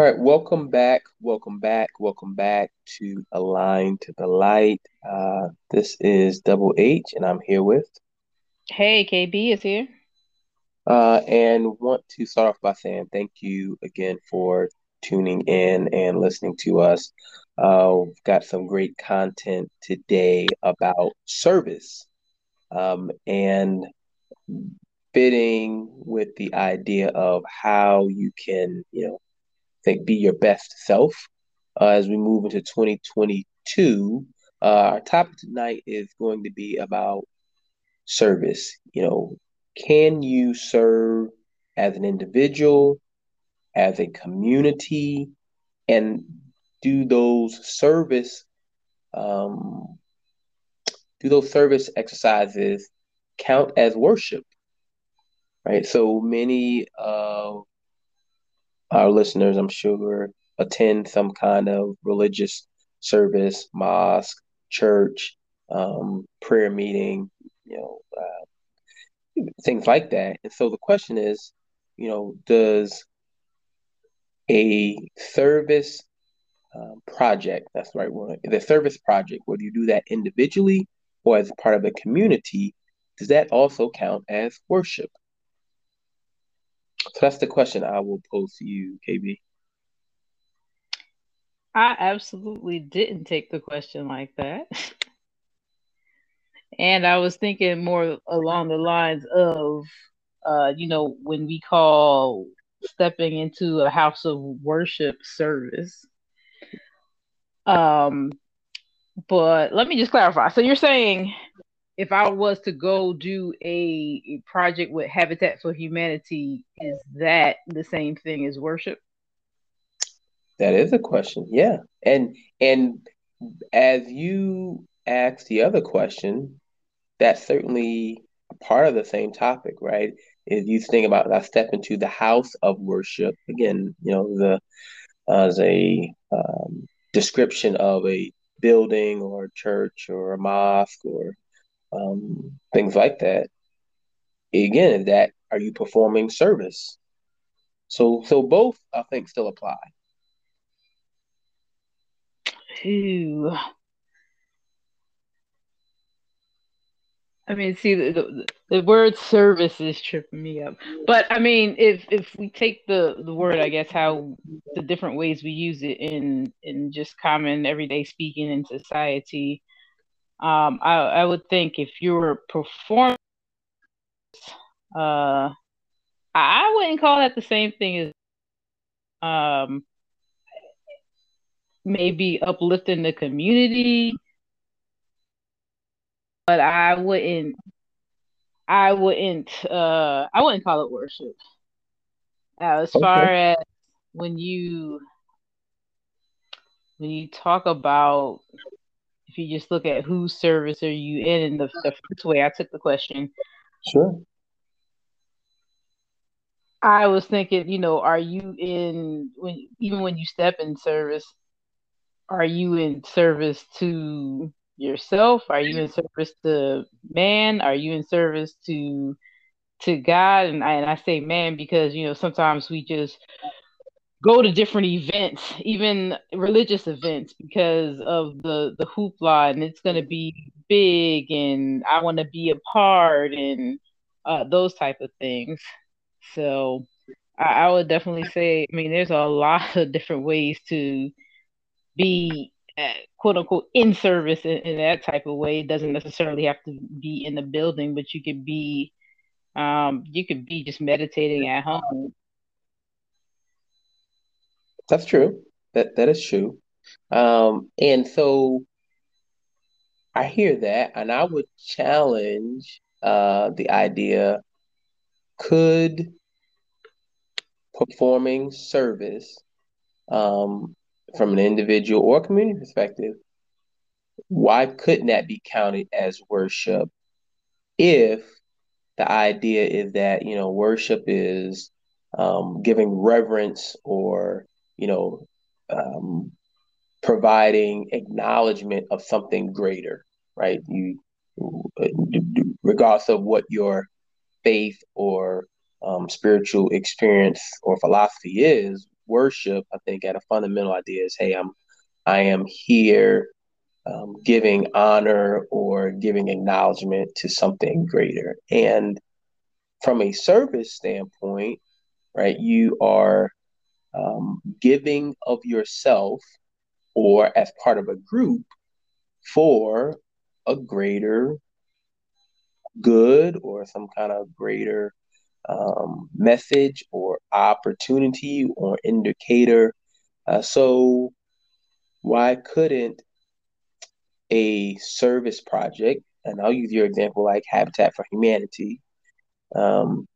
All right, welcome back, welcome back, welcome back to Align to the Light. Uh, this is Double H, and I'm here with. Hey, KB is here. Uh, and want to start off by saying thank you again for tuning in and listening to us. Uh, we've got some great content today about service um, and fitting with the idea of how you can, you know, think be your best self uh, as we move into 2022. Uh, our topic tonight is going to be about service. You know, can you serve as an individual, as a community, and do those service um, do those service exercises count as worship? Right. So many of our listeners, I'm sure, attend some kind of religious service, mosque, church, um, prayer meeting, you know, uh, things like that. And so the question is, you know, does a service um, project, that's the right word, the service project, whether you do that individually or as part of a community, does that also count as worship? So that's the question I will pose to you, KB. I absolutely didn't take the question like that. and I was thinking more along the lines of, uh, you know, when we call stepping into a house of worship service. Um, but let me just clarify. So you're saying if I was to go do a, project with Habitat for Humanity, is that the same thing as worship? That is a question. Yeah. And and as you asked the other question, that's certainly part of the same topic, right? If you think about I step into the house of worship, again, you know, the as a um, description of a building or a church or a mosque or um, things like that. Again, that are you performing service? So, so both I think still apply. Ooh. I mean, see, the, the, the, word service is tripping me up. But I mean, if if we take the the word, I guess how the different ways we use it in in just common everyday speaking in society, um, I, I would think if you were performing, uh, I wouldn't call that the same thing as um, maybe uplifting the community, but I wouldn't. I wouldn't. Uh, I wouldn't call it worship. Uh, as okay. far as when you when you talk about you just look at whose service are you in in the, the first way I took the question. Sure. I was thinking, you know, are you in when even when you step in service, are you in service to yourself? Are you in service to man? Are you in service to to God? And I, and I say man because you know sometimes we just go to different events, even religious events, because of the the hoopla, and it's going to be big, and I want to be a part, and uh, those type of things. So I, I, would definitely say, I mean, there's a lot of different ways to be uh, quote unquote in service in, in, that type of way. It doesn't necessarily have to be in the building, but you could be um, you could be just meditating at home that's true. That that is true. Um, and so I hear that, and I would challenge uh, the idea: could performing service um, from an individual or community perspective, why couldn't that be counted as worship if the idea is that you know worship is um, giving reverence or you know, um, providing acknowledgement of something greater, right? You, regardless of what your faith or um, spiritual experience or philosophy is, worship, I think at a fundamental idea is, hey, I'm I am here um, giving honor or giving acknowledgement to something greater. And from a service standpoint, right, you are um, giving of yourself or as part of a group for a greater good or some kind of greater um, message or opportunity or indicator. Uh, so, why couldn't a service project, and I'll use your example like Habitat for Humanity, um,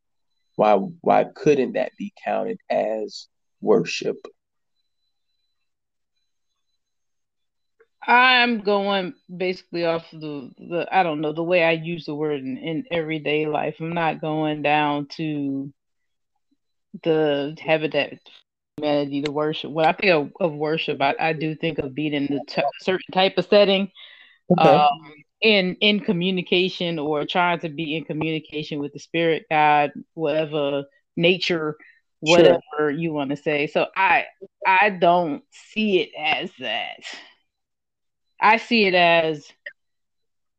why why couldn't that be counted as worship? I'm going basically off the the I don't know the way I use the word in, in everyday life. I'm not going down to the habitat humanity, the worship. When I think of, of worship, I, I do think of being in a t- certain type of setting, okay. um, in in communication or trying to be in communication with the spirit, God, whatever nature, whatever sure. you want to say. So I I don't see it as that. I see it as,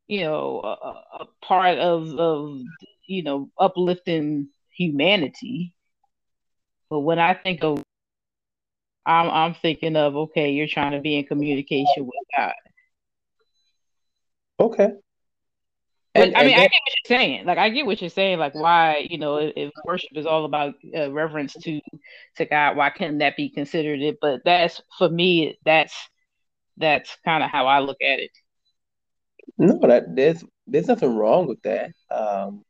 you know, a, a part of of you know uplifting humanity. But when I think of, I'm I'm thinking of okay, you're trying to be in communication with God. Okay. And, I mean, that, I get what you're saying. Like, I get what you're saying. Like, why, you know, if, if worship is all about uh, reverence to to God, why can't that be considered it? But that's for me. That's that's kind of how I look at it. No, that there's there's nothing wrong with that. Um,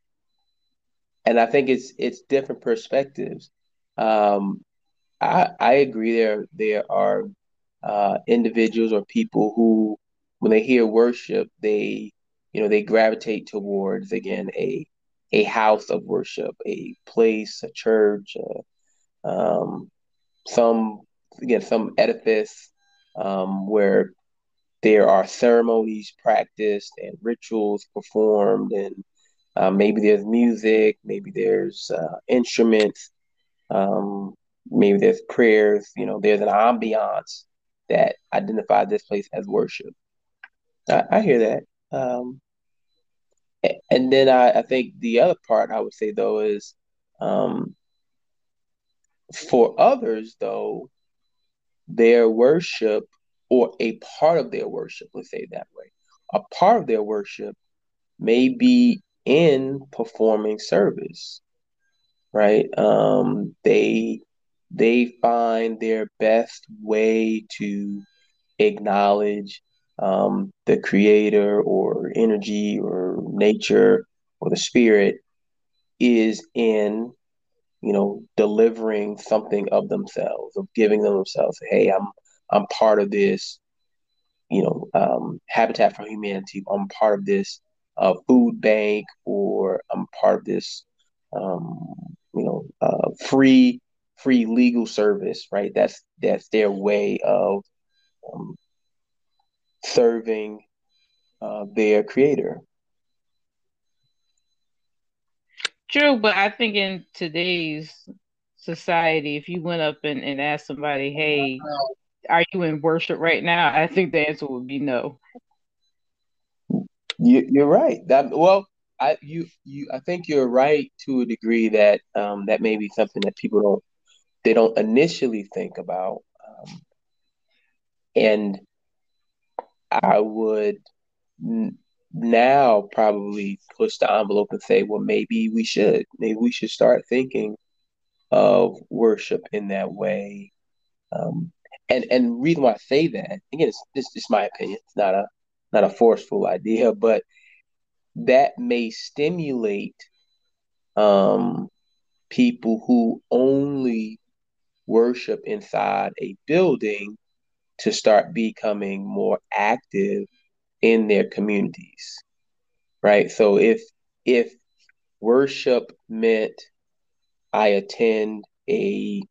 and I think it's it's different perspectives. Um, I I agree there there are uh, individuals or people who when they hear worship they you know they gravitate towards again a a house of worship, a place, a church, uh, um, some again some edifice um, where there are ceremonies practiced and rituals performed, and uh, maybe there's music, maybe there's uh, instruments, um, maybe there's prayers. You know, there's an ambiance that identifies this place as worship. I, I hear that. Um, and then I, I, think the other part I would say though is um, for others though their worship or a part of their worship, let's say that way, a part of their worship may be in performing service, right? Um, they they find their best way to acknowledge um, the creator or energy or nature or the spirit is in you know, delivering something of themselves, of giving them themselves. Hey, I'm I'm part of this, you know, um, Habitat for Humanity. I'm part of this uh, food bank, or I'm part of this, um, you know, uh, free free legal service. Right. That's that's their way of um, serving uh, their creator. True, but I think in today's society, if you went up and, and asked somebody, hey, are you in worship right now? I think the answer would be no. You, you're right. That well, I you you I think you're right to a degree that um, that may be something that people don't they don't initially think about, um, and I would now probably push the envelope and say, well, maybe we should. Maybe we should start thinking of worship in that way. Um, and and reason why I say that again, it's this is my opinion. It's not a not a forceful idea, but that may stimulate um, people who only worship inside a building to start becoming more active in their communities right? So if if worship meant i attend a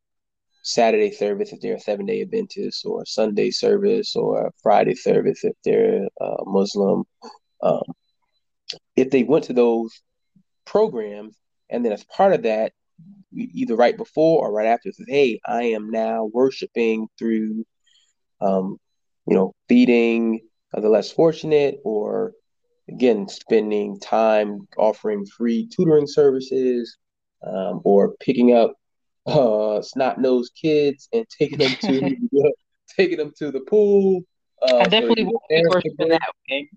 saturday service if they're a seven day adventist or sunday service or a friday service if they're a muslim um, if they went to those programs and then as part of that either right before or right after says, "Hey, I am now worshiping through, um, you know, feeding the less fortunate, or again, spending time offering free tutoring services, um, or picking up uh, snot nosed kids and taking them to taking them to the pool. Uh, I definitely so won't be that way.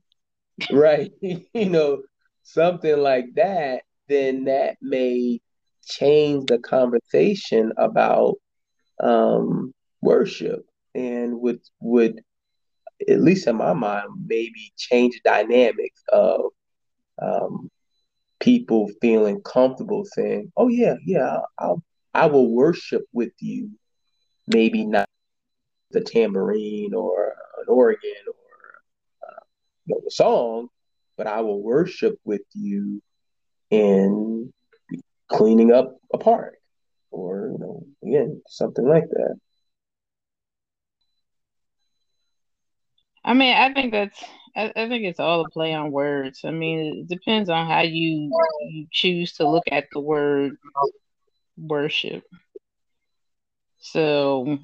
Right, you know, something like that. Then that may change the conversation about um, worship and would would at least in my mind maybe change the dynamics of um, people feeling comfortable saying, "Oh yeah, yeah, I'll, I will worship with you." Maybe not the tambourine or an organ or uh, you know, the song, but I will worship with you in cleaning up a park or you know again something like that i mean i think that's I, I, think it's all a play on words i mean it depends on how you you choose to look at the word worship so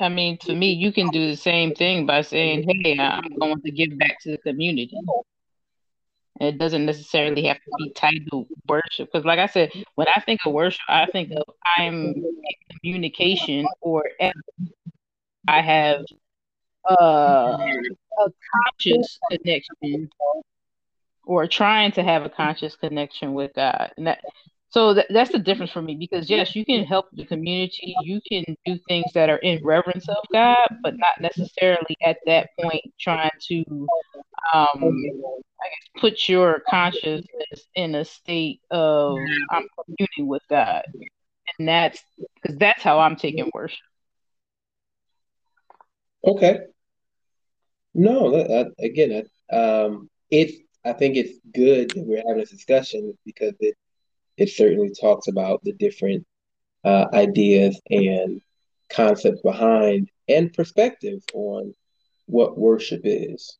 i mean to me you can do the same thing by saying hey i'm going to give back to the community it doesn't necessarily have to be titled worship. Because, like I said, when I think of worship, I think of I'm in communication or I have uh, a conscious connection or trying to have a conscious connection with God. And that, so that, that's the difference for me because, yes, you can help the community, you can do things that are in reverence of God, but not necessarily at that point trying to um, I guess, put your consciousness in a state of I'm communing with God, and that's because that's how I'm taking worship. Okay. No, again, um, it's I think it's good that we're having this discussion because it it certainly talks about the different uh, ideas and concepts behind and perspectives on what worship is.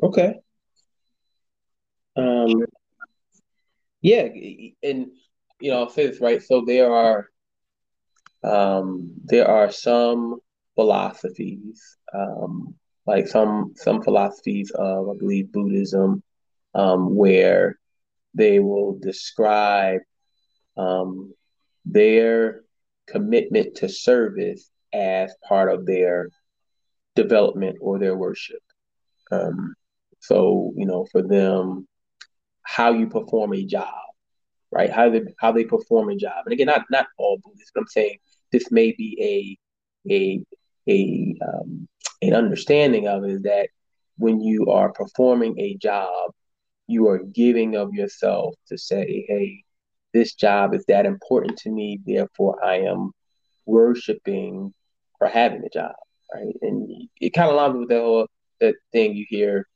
Okay. Um, yeah, and you know, I'll say this right. So there are um, there are some philosophies, um, like some some philosophies of I believe Buddhism, um, where they will describe um, their commitment to service as part of their development or their worship. Um, so you know, for them, how you perform a job, right? How they how they perform a job. And again, not not all Buddhists, but I'm saying this may be a a a um, an understanding of is that when you are performing a job, you are giving of yourself to say, hey, this job is that important to me, therefore I am worshiping for having the job, right? And it kind of aligns with the whole that thing you hear.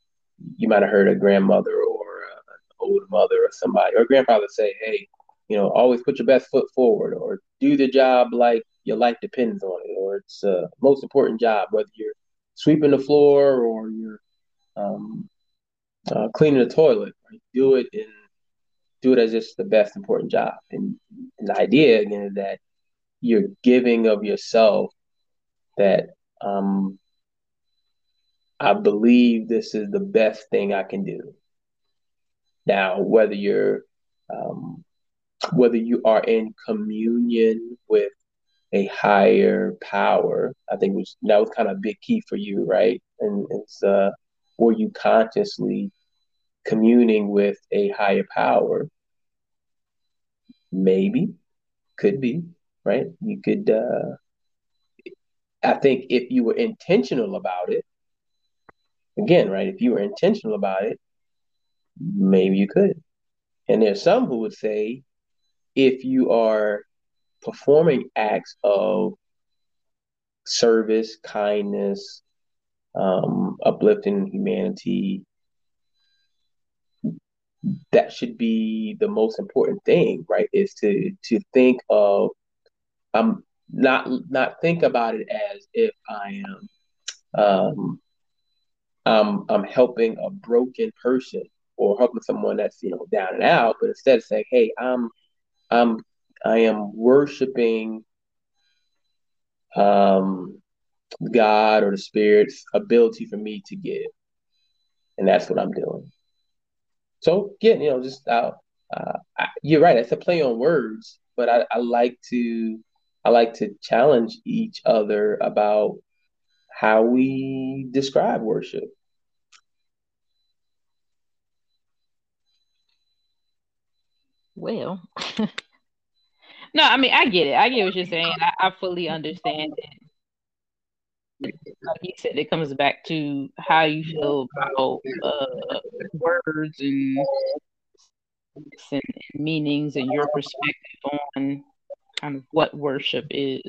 You might have heard a grandmother or an older mother or somebody or grandfather say, hey, you know, always put your best foot forward or do the job like your life depends on it or it's a most important job, whether you're sweeping the floor or you're um, uh, cleaning the toilet. Right? Do it and do it as just the best important job. And, and the idea again is that you're giving of yourself that um, I believe this is the best thing I can do. Now, whether you're um, whether you are in communion with a higher power, I think was that was kind of a big key for you, right? And it's uh, were you consciously communing with a higher power? Maybe, could be, right? You could. Uh, I think if you were intentional about it, again, right? If you were intentional about it, maybe you could. And there's some who would say if you are performing acts of service, kindness, um, uplifting humanity, that should be the most important thing, right? Is to to think of um not not think about it as if I am um I'm I'm helping a broken person or helping someone that's you know down and out, but instead of saying, "Hey, I'm I'm I am worshiping um, God or the Spirit's ability for me to give, and that's what I'm doing. So again, you know, just uh, uh, you're right. It's a play on words, but I, I like to I like to challenge each other about how we describe worship. Well, no, I mean I get it. I get what you're saying. I, I fully understand it. Like you said, it comes back to how you feel about uh, words and, and meanings and your perspective on kind of what worship is.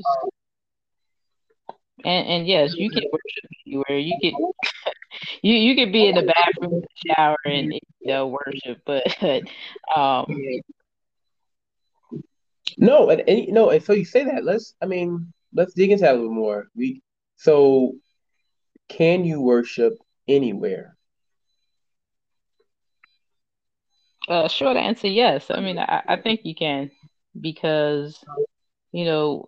And and yes, you can worship anywhere. You can you you could be in the bathroom, the shower, and you know worship. But um, no, and, and no, and so you say that. Let's, I mean, let's dig into that a little more. We so can you worship anywhere? Uh, short answer, yes. I mean, I, I think you can because you know,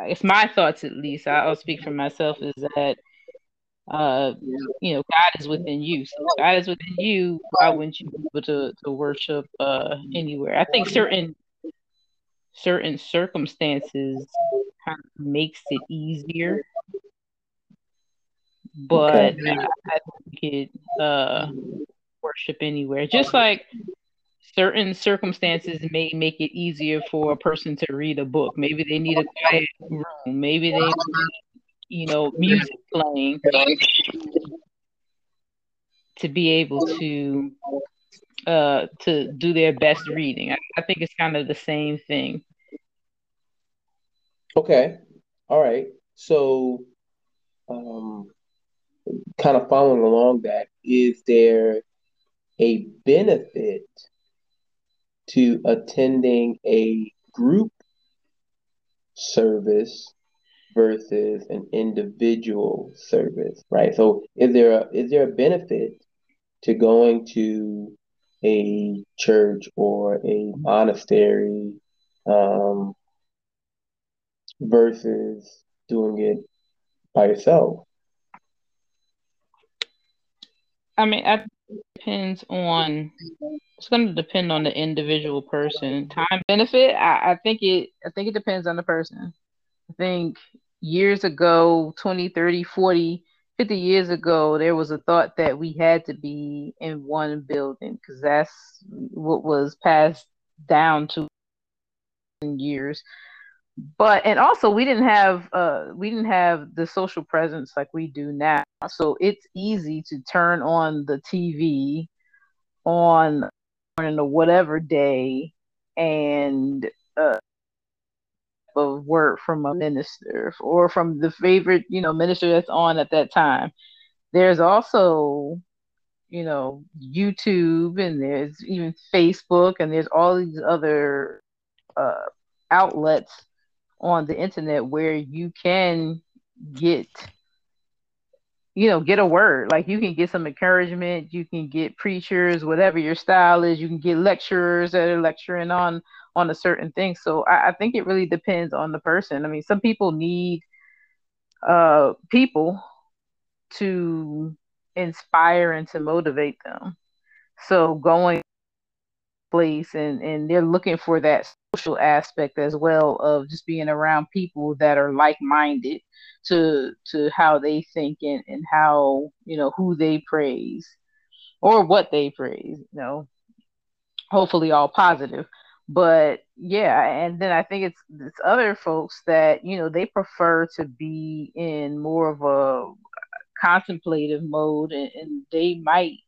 it's my thoughts at least. I'll speak for myself. Is that uh, you know, God is within you. So God is within you. Why wouldn't you be able to to worship uh, anywhere? I think certain certain circumstances kind of makes it easier, but okay. I, I think it uh, worship anywhere. Just like certain circumstances may make it easier for a person to read a book. Maybe they need a quiet room. Maybe they need, you know, music playing to be able to uh to do their best reading. I, I think it's kind of the same thing. Okay. All right. So um kind of following along that, is there a benefit to attending a group service versus an individual service, right? So is there a, is there a benefit to going to a church or a monastery um, versus doing it by yourself? I mean, it depends on it's going to depend on the individual person. Time benefit, I, I think it I think it depends on the person. I think years ago, 20, 30, 40, 50 years ago, there was a thought that we had to be in one building because that's what was passed down to years. But and also we didn't have uh we didn't have the social presence like we do now. So it's easy to turn on the TV on on a whatever day and uh, of word from a minister or from the favorite, you know, minister that's on at that time. There's also, you know, YouTube and there's even Facebook and there's all these other uh, outlets on the internet where you can get you know, get a word. Like you can get some encouragement, you can get preachers, whatever your style is, you can get lecturers that are lecturing on on a certain thing. So I, I think it really depends on the person. I mean, some people need uh people to inspire and to motivate them. So going place and and they're looking for that social aspect as well of just being around people that are like-minded to to how they think and, and how you know who they praise or what they praise you know hopefully all positive but yeah and then i think it's it's other folks that you know they prefer to be in more of a contemplative mode and, and they might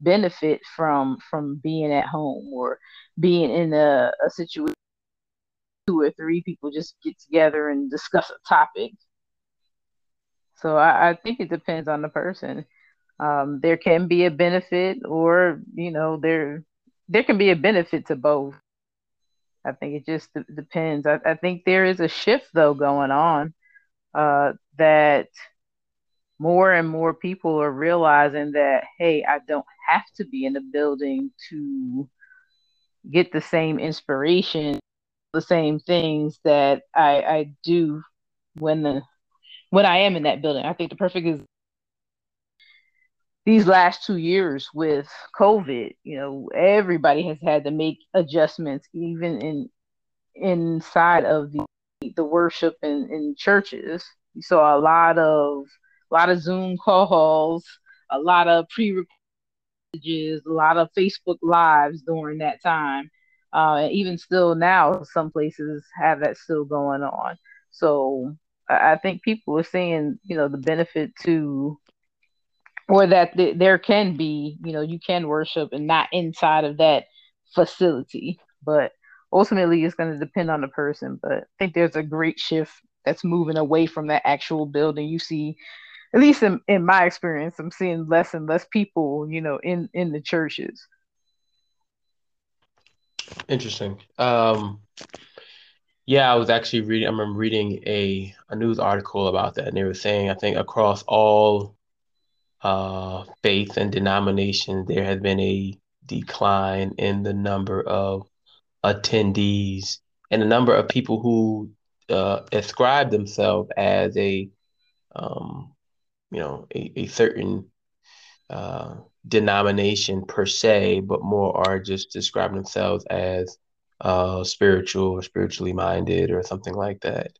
benefit from from being at home or being in a, a situation two or three people just get together and discuss a topic so I, I think it depends on the person. Um, there can be a benefit, or you know, there there can be a benefit to both. I think it just d- depends. I, I, think there is a shift though going on uh, that more and more people are realizing that hey, I don't have to be in the building to get the same inspiration the same things that I, I do when the when I am in that building. I think the perfect is these last two years with COVID, you know, everybody has had to make adjustments, even in inside of the the worship in, in churches. You saw a lot of a lot of Zoom calls, a lot of pre messages, a lot of Facebook lives during that time. Uh, and even still now, some places have that still going on. So I think people are seeing, you know, the benefit to, or that th- there can be, you know, you can worship and not inside of that facility. But ultimately, it's going to depend on the person. But I think there's a great shift that's moving away from that actual building. You see, at least in, in my experience, I'm seeing less and less people, you know, in in the churches. Interesting. Um, yeah, I was actually reading. I remember reading a a news article about that, and they were saying I think across all uh, faith and denominations, there has been a decline in the number of attendees and the number of people who uh, ascribe themselves as a um, you know a, a certain uh, denomination per se, but more are just describing themselves as uh, spiritual or spiritually minded or something like that.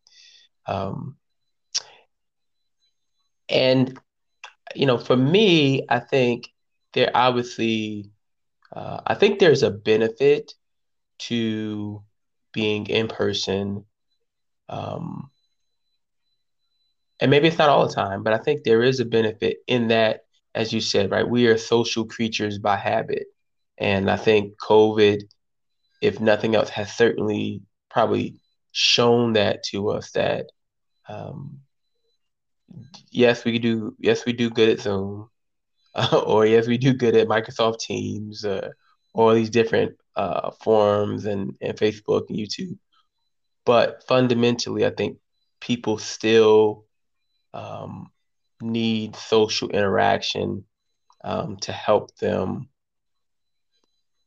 Um, and you know, for me, I think there obviously, uh, I think there's a benefit to being in person. Um, and maybe it's not all the time, but I think there is a benefit in that, as you said, right? We are social creatures by habit. And I think COVID, if nothing else, has certainly probably shown that to us that um, yes, we do. Yes, we do good at Zoom, uh, or yes, we do good at Microsoft Teams, uh, all these different uh, forums and, and Facebook and YouTube. But fundamentally, I think people still um, need social interaction um, to help them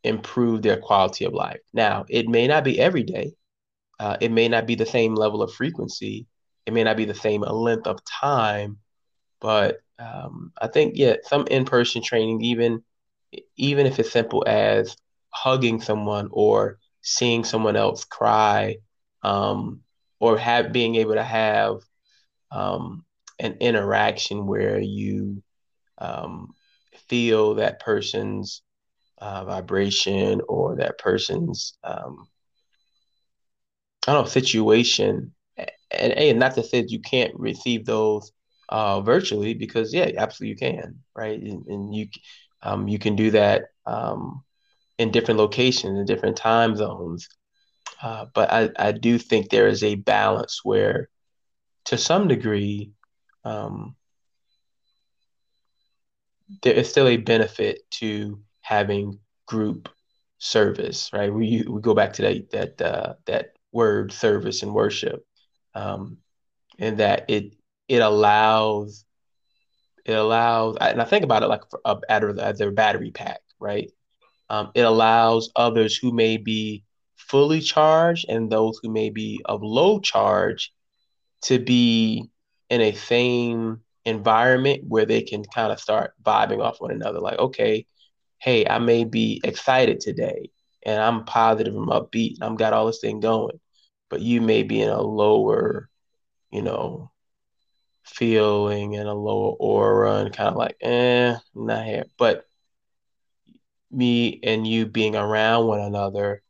improve their quality of life. Now, it may not be every day. Uh, it may not be the same level of frequency. It may not be the same length of time, but um, I think yeah, some in-person training, even even if it's simple as hugging someone or seeing someone else cry, um, or have being able to have um, an interaction where you um, feel that person's uh, vibration or that person's um, I don't know situation, and, and not to say that you can't receive those uh, virtually because yeah, absolutely you can, right? And, and you um, you can do that um, in different locations in different time zones. Uh, but I, I do think there is a balance where, to some degree, um, there is still a benefit to having group service, right? We we go back to that that uh, that word service and worship, um, and that it it allows it allows and I think about it like a, as a battery pack, right? Um, it allows others who may be fully charged and those who may be of low charge to be in a same environment where they can kind of start vibing off one another. Like, okay, hey, I may be excited today and I'm positive, I'm upbeat, I'm got all this thing going, but you may be in a lower, you know, feeling and a lower aura and kind of like, eh, I'm not here. But me and you being around one another,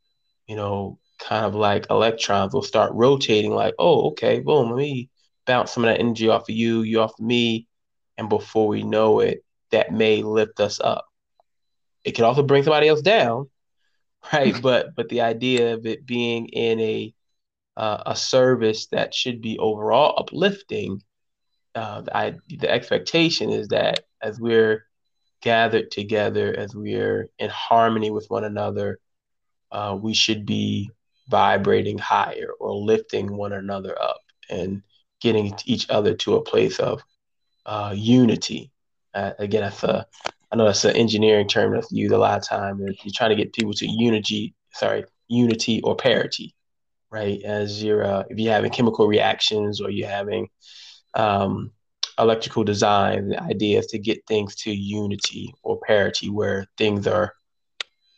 you know, kind of like electrons will start rotating like, oh, okay, boom, let me bounce some of that energy off of you, you off of me. And before we know it, that may lift us up. It can also bring somebody else down, right? but but the idea of it being in a uh, a service that should be overall uplifting, uh, I, the expectation is that as we're gathered together, as we're in harmony with one another, uh, we should be vibrating higher or lifting one another up and getting each other to a place of uh, unity. Uh, again, that's a, I know that's an engineering term that's used a lot of time. You're trying to get people to unity, sorry, unity or parity, right? As you're uh, if you're having chemical reactions or you're having um, electrical design, the idea is to get things to unity or parity where things are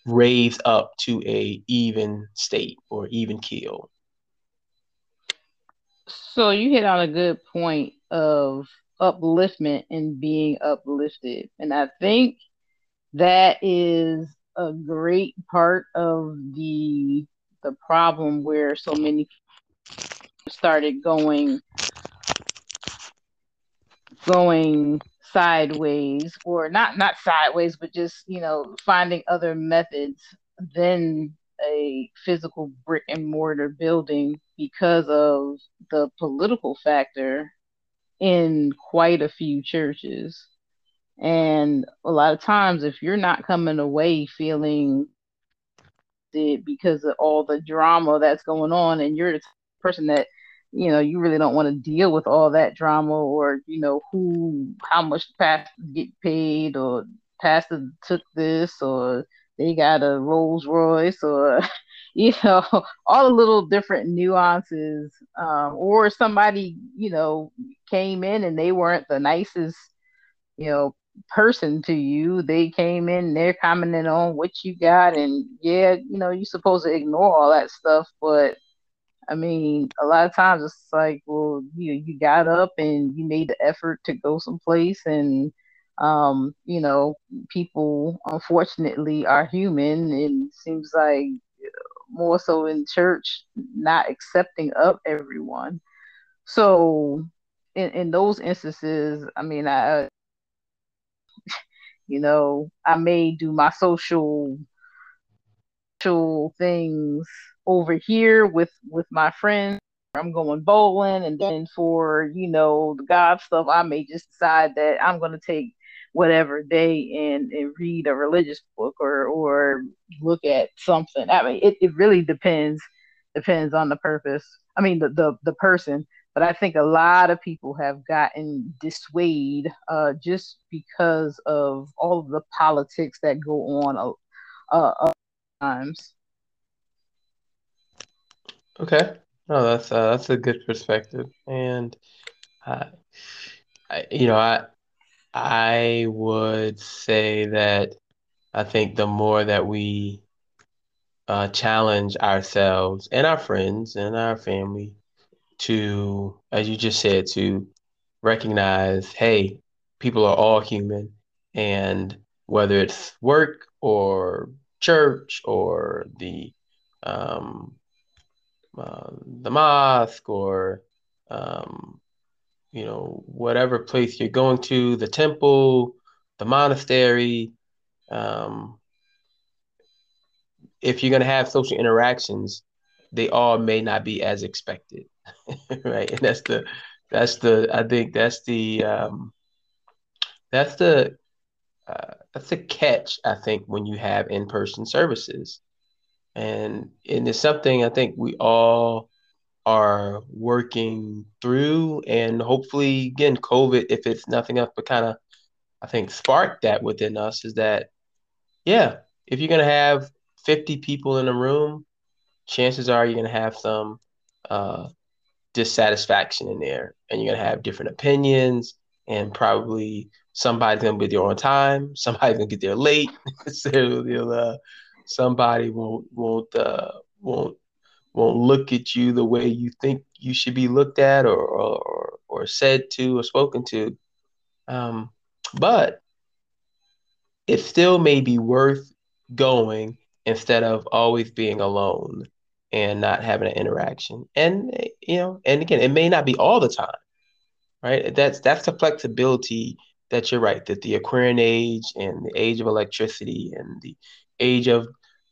raised up to a even state or even keel. So you hit on a good point of upliftment and being uplifted. And I think that is a great part of the the problem where so many started going going sideways or not not sideways but just you know finding other methods than a physical brick and mortar building because of the political factor in quite a few churches. And a lot of times if you're not coming away feeling because of all the drama that's going on and you're the person that you know you really don't want to deal with all that drama or you know who how much pastors get paid or pastor took this or they got a Rolls Royce or you know all the little different nuances um, or somebody you know came in and they weren't the nicest you know person to you. They came in, they're commenting on what you got, and yeah, you know, you're supposed to ignore all that stuff, but I mean, a lot of times it's like, well, you you got up and you made the effort to go someplace, and um, you know, people unfortunately are human, and seems like more so in church, not accepting of everyone. So, in in those instances, I mean, I you know, I may do my social social things over here with with my friends. I'm going bowling, and then for you know the God stuff, I may just decide that I'm going to take whatever day and, and read a religious book or or look at something. I mean, it, it really depends depends on the purpose. I mean, the the, the person. But I think a lot of people have gotten dissuaded uh, just because of all of the politics that go on uh, uh, times. Okay, no, that's uh, that's a good perspective, and uh, I, you know, I I would say that I think the more that we uh, challenge ourselves and our friends and our family to, as you just said, to recognize, hey, people are all human, and whether it's work or church or the um, uh, the mosque or um, you know whatever place you're going to, the temple, the monastery. Um, if you're going to have social interactions, they all may not be as expected. right? And that's the that's the I think that's the um, that's the uh, that's the catch I think when you have in person services, and and it's something I think we all are working through, and hopefully again, COVID, if it's nothing else but kind of I think spark that within us is that yeah, if you're gonna have 50 people in a room, chances are you're gonna have some uh, dissatisfaction in there and you're to have different opinions and probably somebody's to be there on time somebody's to get there late uh, somebody won't won't uh, won't won't look at you the way you think you should be looked at or or, or said to or spoken to. Um, but it still may be worth going instead of always being alone and not having an interaction. And you know, and again, it may not be all the time, right? That's that's the flexibility that you're right that the Aquarian age and the age of electricity and the age of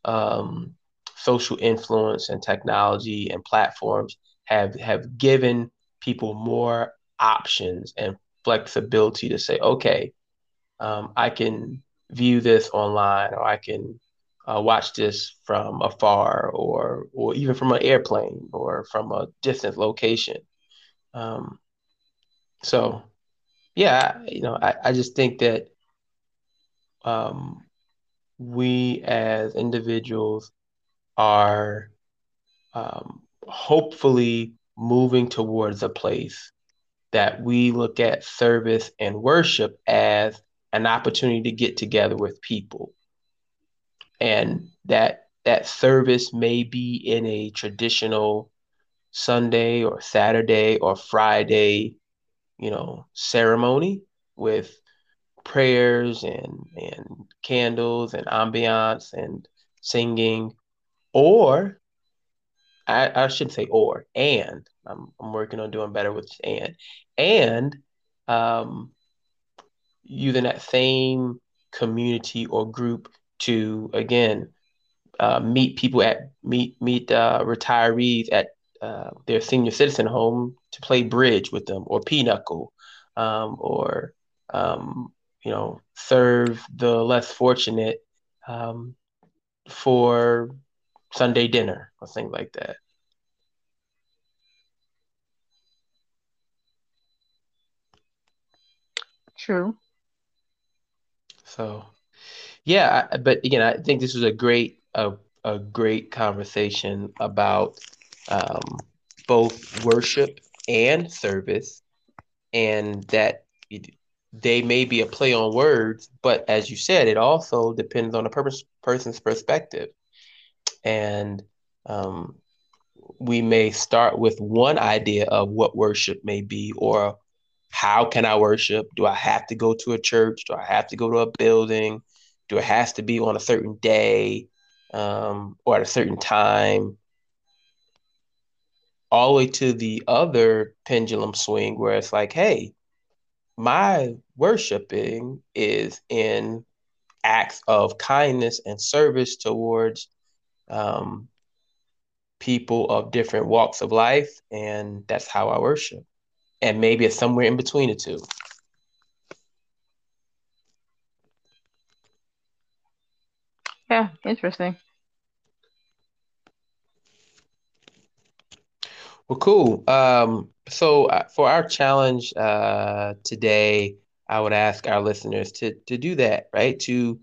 um, social influence and technology and platforms have have given people more options and flexibility to say, okay, um, I can view this online or I can uh, watch this from afar or or even from an airplane or from a distant location. Um, so, yeah, you know, I, I just think that um, we as individuals are um, hopefully moving towards a place that we look at service and worship as an opportunity to get together with people. And that that service may be in a traditional Sunday or Saturday or Friday, you know, ceremony with prayers and and candles and ambiance and singing, or I, I shouldn't say or and I'm I'm working on doing better with and. And um, using that same community or group to again uh, meet people at meet meet uh, retirees at uh, their senior citizen home to play bridge with them or pinochle um, or um, you know serve the less fortunate um, for Sunday dinner or things like that. True. So, yeah, but again, I think this was a great a, a great conversation about um, both worship and service, and that it, they may be a play on words, but as you said, it also depends on a purpose, person's perspective, and um, we may start with one idea of what worship may be or how can I worship? Do I have to go to a church? Do I have to go to a building? Do it has to be on a certain day um, or at a certain time? All the way to the other pendulum swing where it's like, hey, my worshiping is in acts of kindness and service towards um, people of different walks of life, and that's how I worship and maybe it's somewhere in between the two. Yeah, interesting. Well, cool. Um, so uh, for our challenge uh, today, I would ask our listeners to to do that, right? To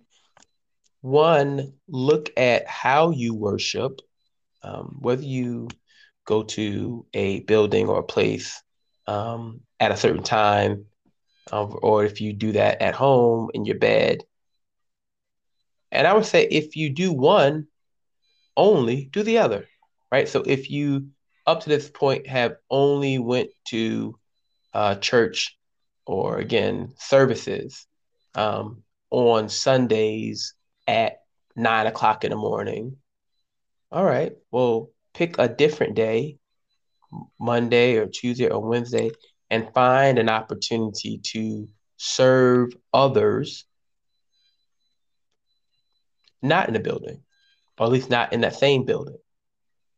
one, look at how you worship, um, whether you go to a building or a place um, at a certain time, um, or if you do that at home in your bed. And I would say if you do one, only do the other, right? So if you up to this point have only went to uh, church or again services um, on Sundays at nine o'clock in the morning. All right, well, pick a different day Monday or Tuesday or Wednesday and find an opportunity to serve others not in the building, or at least not in that same building.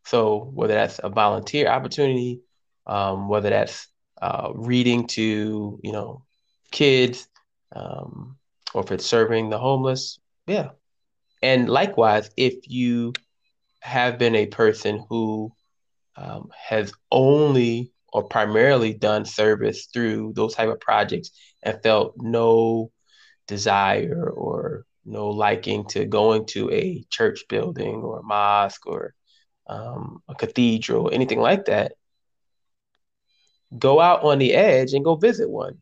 So whether that's a volunteer opportunity, um, whether that's uh, reading to you know kids, um, or if it's serving the homeless, yeah. And likewise, if you have been a person who um, has only or primarily done service through those type of projects and felt no desire or no liking to going to a church building or a mosque or um, a cathedral, anything like that, go out on the edge and go visit one,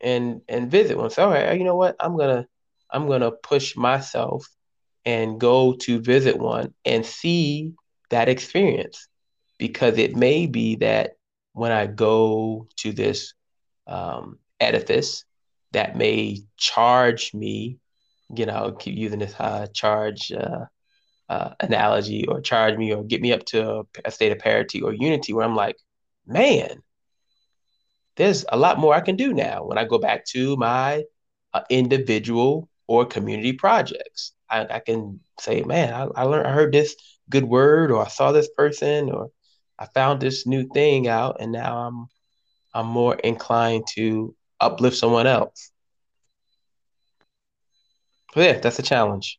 and and visit one. So, all right, you know what? I'm gonna I'm gonna push myself and go to visit one and see that experience because it may be that when I go to this um, edifice that may charge me, you know, keep using this uh, charge uh, uh, analogy or charge me or get me up to a, a state of parity or unity where I'm like, man, there's a lot more I can do now when I go back to my uh, individual or community projects. I, I can say, man, I, I learned, I heard this good word, or I saw this person, or I found this new thing out, and now I'm I'm more inclined to uplift someone else yeah, that's a challenge.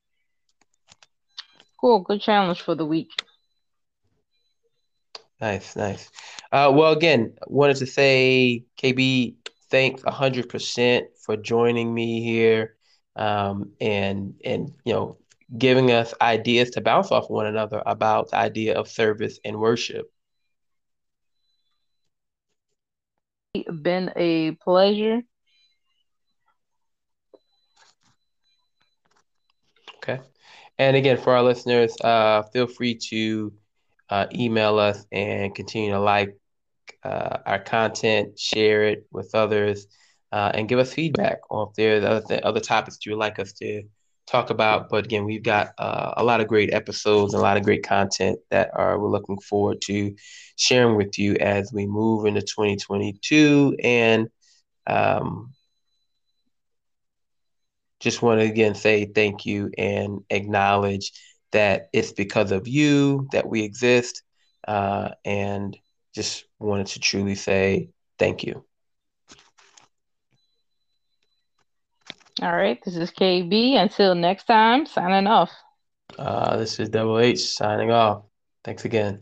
Cool, good challenge for the week. Nice, nice. Uh, well, again, wanted to say, KB, thanks hundred percent for joining me here, um, and and you know, giving us ideas to bounce off one another about the idea of service and worship. Been a pleasure. And again, for our listeners, uh, feel free to uh, email us and continue to like uh, our content, share it with others, uh, and give us feedback on if there's other, th- other topics you would like us to talk about. But again, we've got uh, a lot of great episodes a lot of great content that are we're looking forward to sharing with you as we move into 2022 and um, just want to again say thank you and acknowledge that it's because of you that we exist uh, and just wanted to truly say thank you. All right this is kb until next time signing off. Uh, this is double h signing off. Thanks again